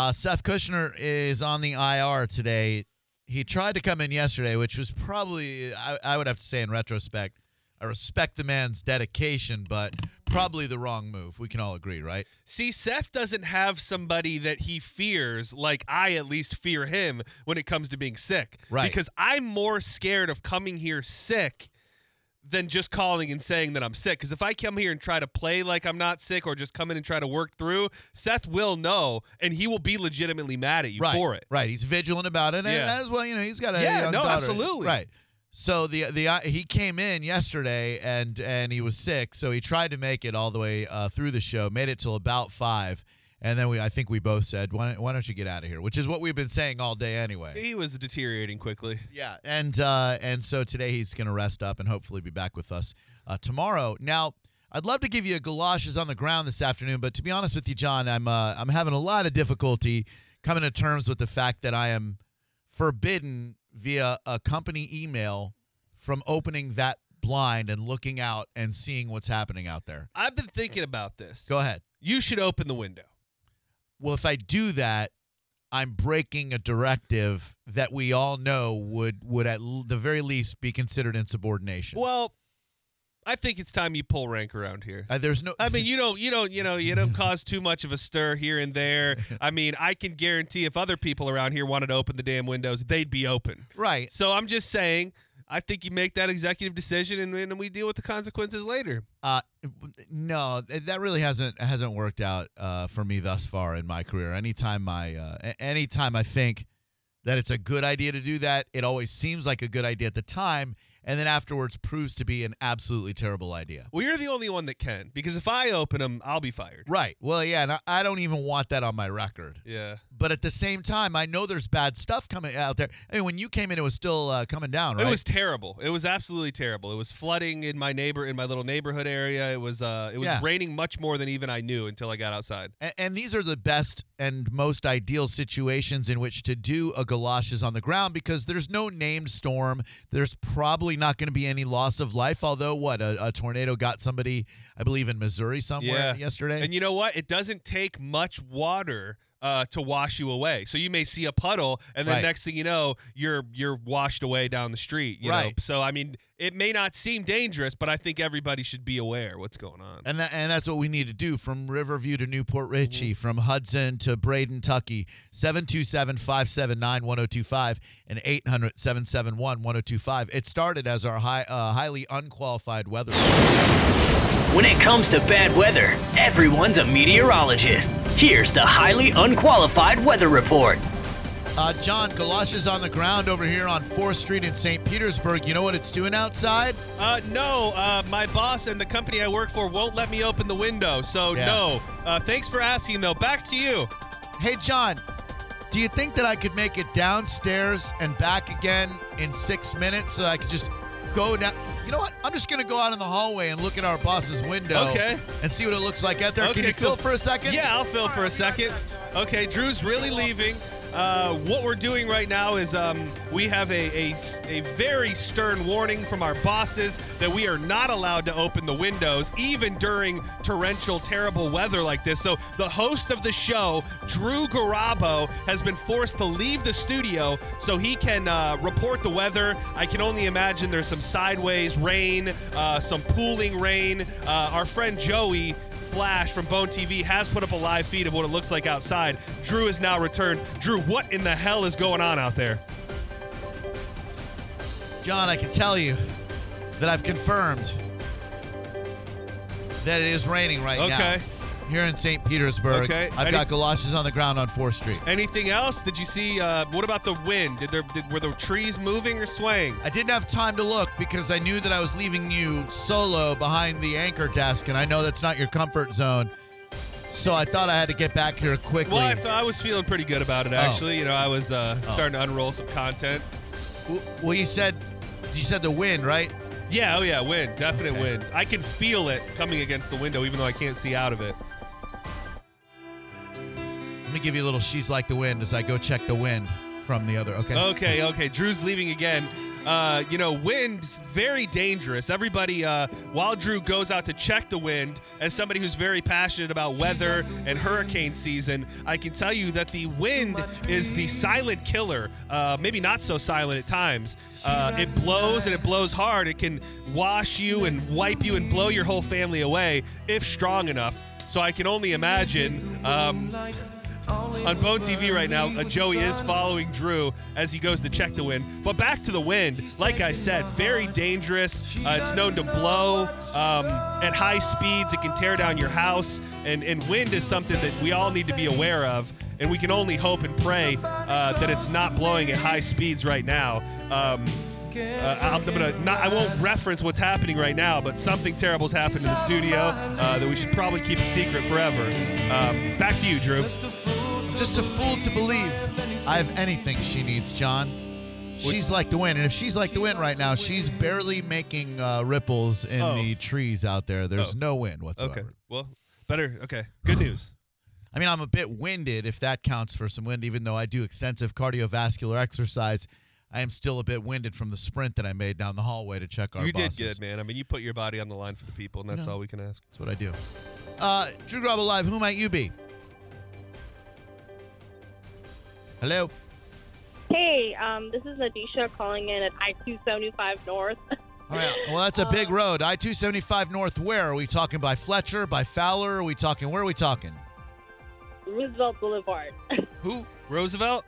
Uh, Seth Kushner is on the IR today. He tried to come in yesterday, which was probably, I, I would have to say in retrospect, I respect the man's dedication, but probably the wrong move. We can all agree, right? See, Seth doesn't have somebody that he fears like I at least fear him when it comes to being sick. Right. Because I'm more scared of coming here sick than just calling and saying that I'm sick. Because if I come here and try to play like I'm not sick or just come in and try to work through, Seth will know and he will be legitimately mad at you right, for it. Right. He's vigilant about it. And Yeah. as well, you know, he's got a Yeah, no, daughter. absolutely. Right. So the the uh, he came in yesterday and and he was sick, so he tried to make it all the way uh, through the show, made it till about five, and then we I think we both said, why don't, why don't you get out of here? Which is what we've been saying all day anyway. He was deteriorating quickly. Yeah, and uh, and so today he's going to rest up and hopefully be back with us uh, tomorrow. Now, I'd love to give you a galoshes on the ground this afternoon, but to be honest with you, John, I'm uh, I'm having a lot of difficulty coming to terms with the fact that I am forbidden via a company email from opening that blind and looking out and seeing what's happening out there. I've been thinking about this. Go ahead. You should open the window. Well, if I do that, I'm breaking a directive that we all know would would at l- the very least be considered insubordination. Well, I think it's time you pull rank around here. Uh, there's no. I mean, you don't, you don't, you know, you don't cause too much of a stir here and there. I mean, I can guarantee if other people around here wanted to open the damn windows, they'd be open. right. So I'm just saying, I think you make that executive decision, and, and we deal with the consequences later. Uh, no, that really hasn't hasn't worked out uh, for me thus far in my career. Anytime I uh, anytime I think that it's a good idea to do that, it always seems like a good idea at the time, and then afterwards proves to be an absolutely terrible idea. Well, you're the only one that can, because if I open them, I'll be fired. Right. Well, yeah, and I, I don't even want that on my record. Yeah. But at the same time, I know there's bad stuff coming out there. I mean, when you came in, it was still uh, coming down, right? It was terrible. It was absolutely terrible. It was flooding in my neighbor in my little neighborhood area. It was uh it was Yeah. raining much more than even I knew until I got outside. And, and these are the best and most ideal situations in which to do a galoshes on the ground because there's no named storm. There's probably not going to be any loss of life. Although, what a, a tornado got somebody, I believe, in Missouri somewhere Yeah. yesterday. And you know what? It doesn't take much water uh, to wash you away. So you may see a puddle, and then Right. next thing you know, you're you're washed away down the street. You know? Right. So I mean, it may not seem dangerous, but I think everybody should be aware what's going on. and that, and that's what we need to do from Riverview to New Port Richey, Mm-hmm. from Hudson to Bradentucky. 727-579-1025 and 800-771-1025. It started as our high, uh, highly unqualified weather. When it comes to bad weather, everyone's a meteorologist. Here's the highly unqualified weather report. Uh, John, galoshes on the ground over here on 4th Street in St. Petersburg. You know what it's doing outside? Uh, no, uh, my boss and the company I work for won't let me open the window. So Yeah. no. Uh, thanks for asking, though. Back to you. Hey, John, do you think that I could make it downstairs and back again in six minutes so I could just go down? You know what? I'm just going to go out in the hallway and look at our boss's window Okay. and see what it looks like out there. Okay, Can you cool. fill for a second? Yeah, I'll fill for a second. Okay, Drew's really leaving. Uh, what we're doing right now is um, we have a, a, a very stern warning from our bosses that we are not allowed to open the windows, even during torrential, terrible weather like this. So, the host of the show, Drew Garabo, has been forced to leave the studio so he can uh, report the weather. I can only imagine there's some sideways rain, uh, some pooling rain. Uh, our friend Joey. Flash from Bone TV has put up a live feed of what it looks like outside. Drew is now returned. Drew, what in the hell is going on out there? John, I can tell you that I've confirmed that it is raining right now. Okay. Here in St. Petersburg. Okay. I've Any- got galoshes on the ground on 4th Street. Anything else? Did you see? Uh, what about the wind? Did there did, were the trees moving or swaying? I didn't have time to look because I knew that I was leaving you solo behind the anchor desk, and I know that's not your comfort zone. So I thought I had to get back here quickly. Well, I, I was feeling pretty good about it, Oh. actually. You know, I was uh, starting to unroll some content. W- well, you said you said the wind, right? Yeah, oh yeah, wind, definite Okay. wind. I can feel it coming against the window, even though I can't see out of it. Let me give you a little she's like the wind as I go check the wind from the other. Okay. Okay, okay. Drew's leaving again. Uh, you know, wind's very dangerous. Everybody, uh, while Drew goes out to check the wind, as somebody who's very passionate about weather and hurricane season, I can tell you that the wind is the silent killer. Uh, maybe not so silent at times. Uh, it blows and it blows hard. It can wash you and wipe you and blow your whole family away if strong enough. So I can only imagine. Um, on Bone TV right now, uh, Joey is following Drew as he goes to check the wind. But back to the wind, like I said, very dangerous. Uh, it's known to blow um, at high speeds. It can tear down your house, and and wind is something that we all need to be aware of. And we can only hope and pray uh, that it's not blowing at high speeds right now. Um, uh, I'm gonna not. I won't reference what's happening right now, but something terrible's happened in the studio uh, that we should probably keep a secret forever. Um, back to you, Drew. Just a fool to believe I have anything she needs, John. She's like the wind, and if she's like the wind right now, she's barely making uh, ripples in Oh. the trees out there. There's Oh. no wind whatsoever. Okay. Well, better. Okay. Good news. I mean, I'm a bit winded if that counts for some wind, even though I do extensive cardiovascular exercise. I am still a bit winded from the sprint that I made down the hallway to check our you bosses. did good, man. I mean, you put your body on the line for the people, and that's all we can ask. That's what I do. Uh, Drew Garabo Live, who might you be? Hello? Hey, um, this is Nadisha calling in at I-275 North. All right. Well, that's a big road. I 275 North, where? Are we talking by Fletcher, by Fowler? Are we talking, where are we talking? Roosevelt Boulevard. Who? Roosevelt?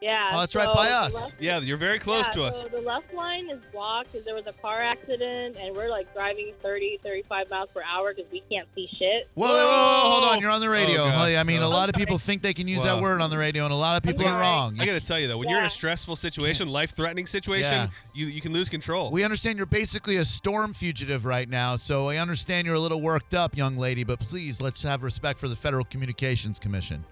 Yeah. Oh, that's right by us. left- Yeah, you're very close yeah, to us. So the left line is blocked because there was a car accident, and we're like driving 30, 35 miles per hour because we can't see shit. Whoa, whoa, whoa, whoa, hold on. You're on the oh, radio. Oh, gosh. I mean, a Oh. lot of people think they can use that word on the radio, and a lot of people are wrong. I got to tell you though, when you're in a stressful situation, life-threatening situation, Yeah. you you can lose control. We understand you're basically a storm fugitive right now, so I understand you're a little worked up, young lady, but please let's have respect for the Federal Communications Commission.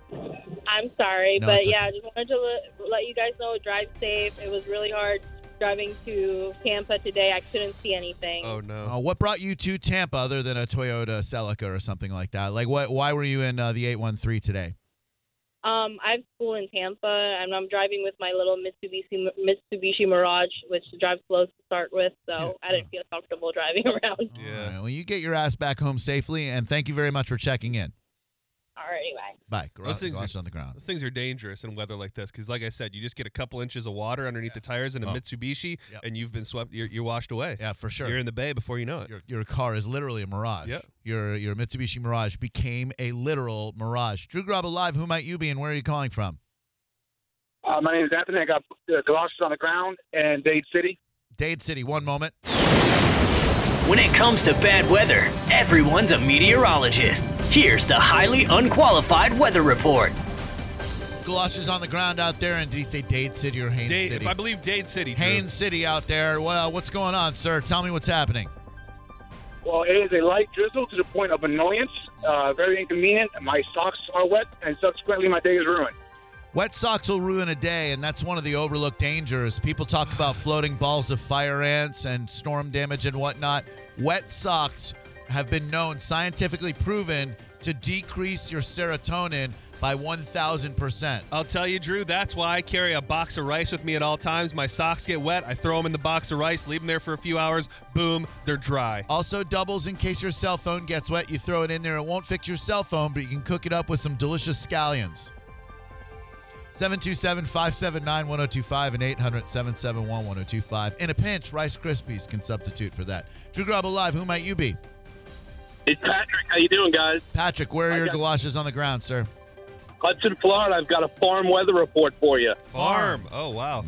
I'm sorry, No, but it's yeah, okay. I just wanted to let, let you guys know, drive safe. It was really hard driving to Tampa today. I couldn't see anything. oh no. Uh, what brought you to Tampa other than a Toyota Celica or something like that? Like, what? Why were you in uh, the 813 today? Um, I have school in Tampa, and I'm driving with my little Mitsubishi Mitsubishi Mirage, which drives slow to start with, so Yeah. I didn't feel comfortable driving around. Yeah. All right, well, you get your ass back home safely, and thank you very much for checking in. Alrighty, bye. Bye. Garage, Those things are- on the ground. Those things are dangerous in weather like this because, like I said, you just get a couple inches of water underneath the tires in a Oh. Mitsubishi, Yep. and you've been swept. You're, you're washed away. Yeah, for sure. You're in the bay before you know it. your, your car is literally a mirage. Yeah. Your your Mitsubishi Mirage became a literal mirage. Drew Garabo Live, who might you be and where are you calling from? Uh, my name is Anthony. I got uh, galoshes on the ground and Dade City. Dade City, one moment. When it comes to bad weather, everyone's a meteorologist. Here's the highly unqualified weather report. Galoshes on the ground out there, and did he say Dade City or Haines Dade, City? I believe Dade City. Drew. Haines City out there. What, uh, what's going on, sir? Tell me what's happening. Well, it is a light drizzle to the point of annoyance. Uh, very inconvenient. My socks are wet, and subsequently, my day is ruined. Wet socks will ruin a day, and that's one of the overlooked dangers. People talk about floating balls of fire ants and storm damage and whatnot. Wet socks have been known, scientifically proven, to decrease your serotonin by 1,000%. I'll tell you, Drew, that's why I carry a box of rice with me at all times. My socks get wet. I throw them in the box of rice, leave them there for a few hours. Boom, they're dry. Also, doubles in case your cell phone gets wet. You throw it in there. It won't fix your cell phone, but you can cook it up with some delicious scallions. 727 579 1025 and 800 771 1025. In a pinch, Rice Krispies can substitute for that. Drew Garabo Live, who might you be? It's Patrick. How you doing, guys? Patrick, where are I your got- galoshes on the ground, sir? Hudson, Florida. I've got a farm weather report for you. Farm. Oh, wow.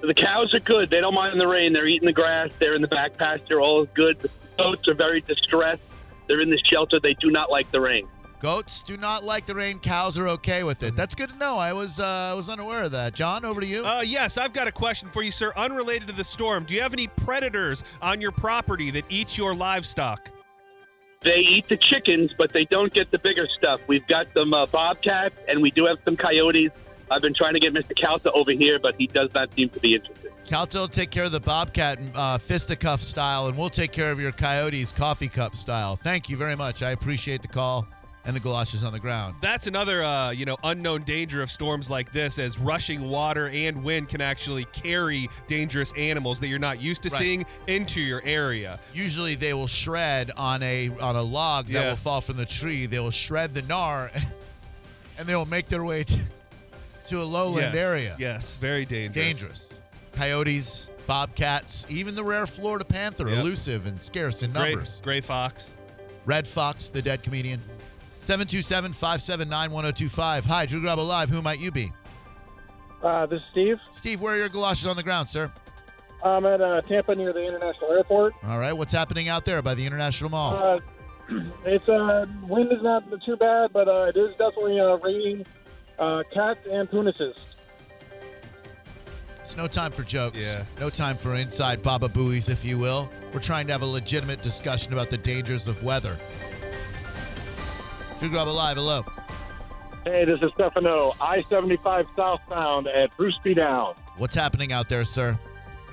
The cows are good. They don't mind the rain. They're eating the grass. They're in the back pasture. All is good. The goats are very distressed. They're in the shelter. They do not like the rain. Goats do not like the rain. Cows are okay with it. That's good to know. I was uh, I was unaware of that. John, over to you. Uh, yes, I've got a question for you, sir. Unrelated to the storm, do you have any predators on your property that eat your livestock? They eat the chickens, but they don't get the bigger stuff. We've got some uh, bobcats, and we do have some coyotes. I've been trying to get Mr. Calta over here, but he does not seem to be interested. Calto will take care of the Bobcat uh, fisticuff style, and we'll take care of your Coyotes coffee cup style. Thank you very much. I appreciate the call and the galoshes on the ground. That's another, uh, you know, unknown danger of storms like this, as rushing water and wind can actually carry dangerous animals that you're not used to Right. seeing into your area. Usually they will shred on a on a log that Yeah. will fall from the tree. They will shred the gnar, and they will make their way to, to a lowland yes. area. Yes, very dangerous. Dangerous. Coyotes, bobcats, even the rare Florida panther, Yep. elusive and scarce in Gray, numbers. gray fox. Red Fox, the dead comedian. 727 579 1025. Hi, Drew Garabo Live. Who might you be? Uh, this is Steve. Steve, where are your galoshes on the ground, sir? I'm at uh, Tampa near the International Airport. All right, what's happening out there by the International Mall? Uh, it's uh, wind is not too bad, but uh, it is definitely uh, raining uh, cats and punises. It's no time for jokes. Yeah. No time for inside Baba Booies, if you will. We're trying to have a legitimate discussion about the dangers of weather. Drew Garabo Live, hello. Hey, this is Stefano, I-75 southbound at Bruce B. Down. What's happening out there, sir?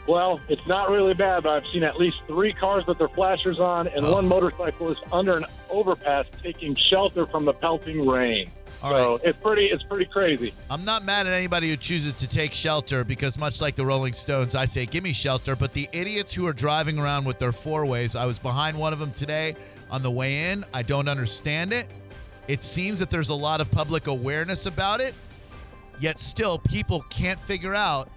Well, it's not really bad, but I've seen at least three cars with their flashers on and Oh. one motorcyclist under an overpass taking shelter from the pelting rain. All so right. it's pretty it's pretty crazy. I'm not mad at anybody who chooses to take shelter because, much like the Rolling Stones, I say, give me shelter. But the idiots who are driving around with their four ways, I was behind one of them today on the way in. I don't understand it. It seems that there's a lot of public awareness about it, yet still people can't figure out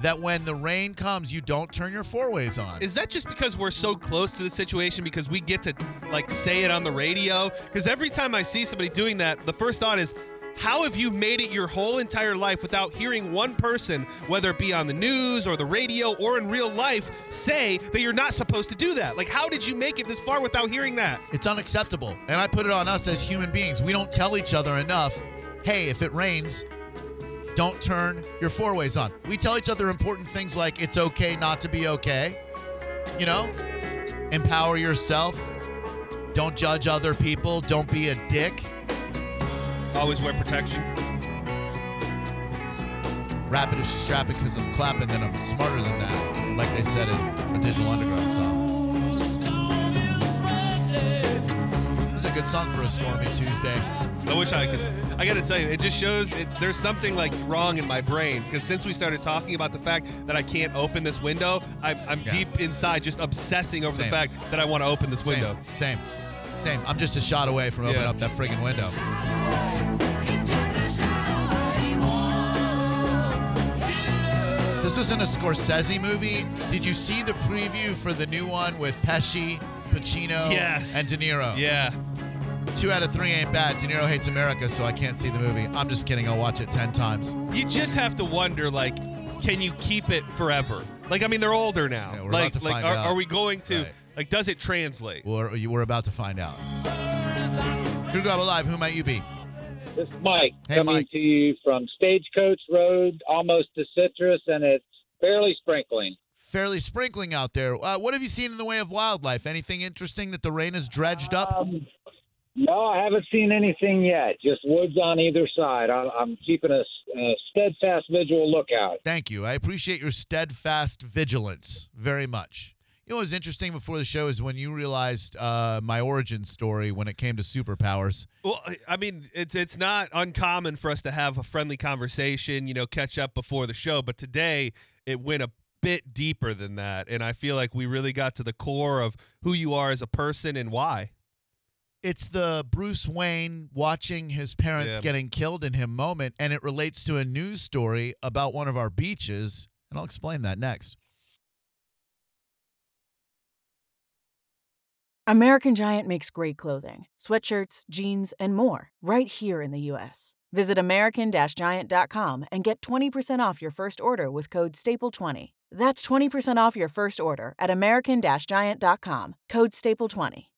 that when the rain comes, you don't turn your four ways on. Is that just because we're so close to the situation because we get to like say it on the radio? Because every time I see somebody doing that, the first thought is, how have you made it your whole entire life without hearing one person, whether it be on the news or the radio or in real life, say that you're not supposed to do that? Like, how did you make it this far without hearing that? It's unacceptable. And I put it on us as human beings. We don't tell each other enough, hey, if it rains, don't turn your four ways on. We tell each other important things like it's okay not to be okay. You know? Empower yourself. Don't judge other people. Don't be a dick. Always wear protection. Rap it if you strap it because I'm clapping, then I'm smarter than that. Like they said in a Digital Underground song. It's a good song for a stormy Tuesday. I wish I could. I got to tell you, it just shows it, there's something like wrong in my brain because since we started talking about the fact that I can't open this window, I'm, I'm Yeah. deep inside just obsessing over Same. the fact that I want to open this window. Same, same, same. I'm just a shot away from opening Yeah. up that friggin' window. This was in a Scorsese movie. Did you see the preview for the new one with Pesci, Pacino, Yes. and De Niro? Yeah. Two out of three ain't bad. De Niro hates America, so I can't see the movie. I'm just kidding. I'll watch it 10 times. You just have to wonder, like, can you keep it forever? Like, I mean, they're older now. Yeah, we're like, about to like, find are, are we going to, Right. like, does it translate? We're, we're about to find out. Drew Garabo Live, who might you be? This is Mike Hey, coming Mike. to you from Stagecoach Road, almost to Citrus, and it's fairly sprinkling. Fairly sprinkling out there. Uh, what have you seen in the way of wildlife? Anything interesting that the rain has dredged up? Um, no, I haven't seen anything yet. Just woods on either side. I, I'm keeping a, a steadfast visual lookout. Thank you. I appreciate your steadfast vigilance very much. You know what was interesting before the show is when you realized uh, my origin story when it came to superpowers. Well, I- I mean, it's it's not uncommon for us to have a friendly conversation, you know, catch up before the show, but today it went a bit deeper than that, and I feel like we really got to the core of who you are as a person and why. It's the Bruce Wayne watching his parents Yeah. getting killed in him moment, and it relates to a news story about one of our beaches, and I'll explain that next. American Giant makes great clothing, sweatshirts, jeans, and more right here in the U.S. Visit American-Giant.com and get 20% off your first order with code STAPLE20. That's 20% off your first order at American-Giant.com, code STAPLE20.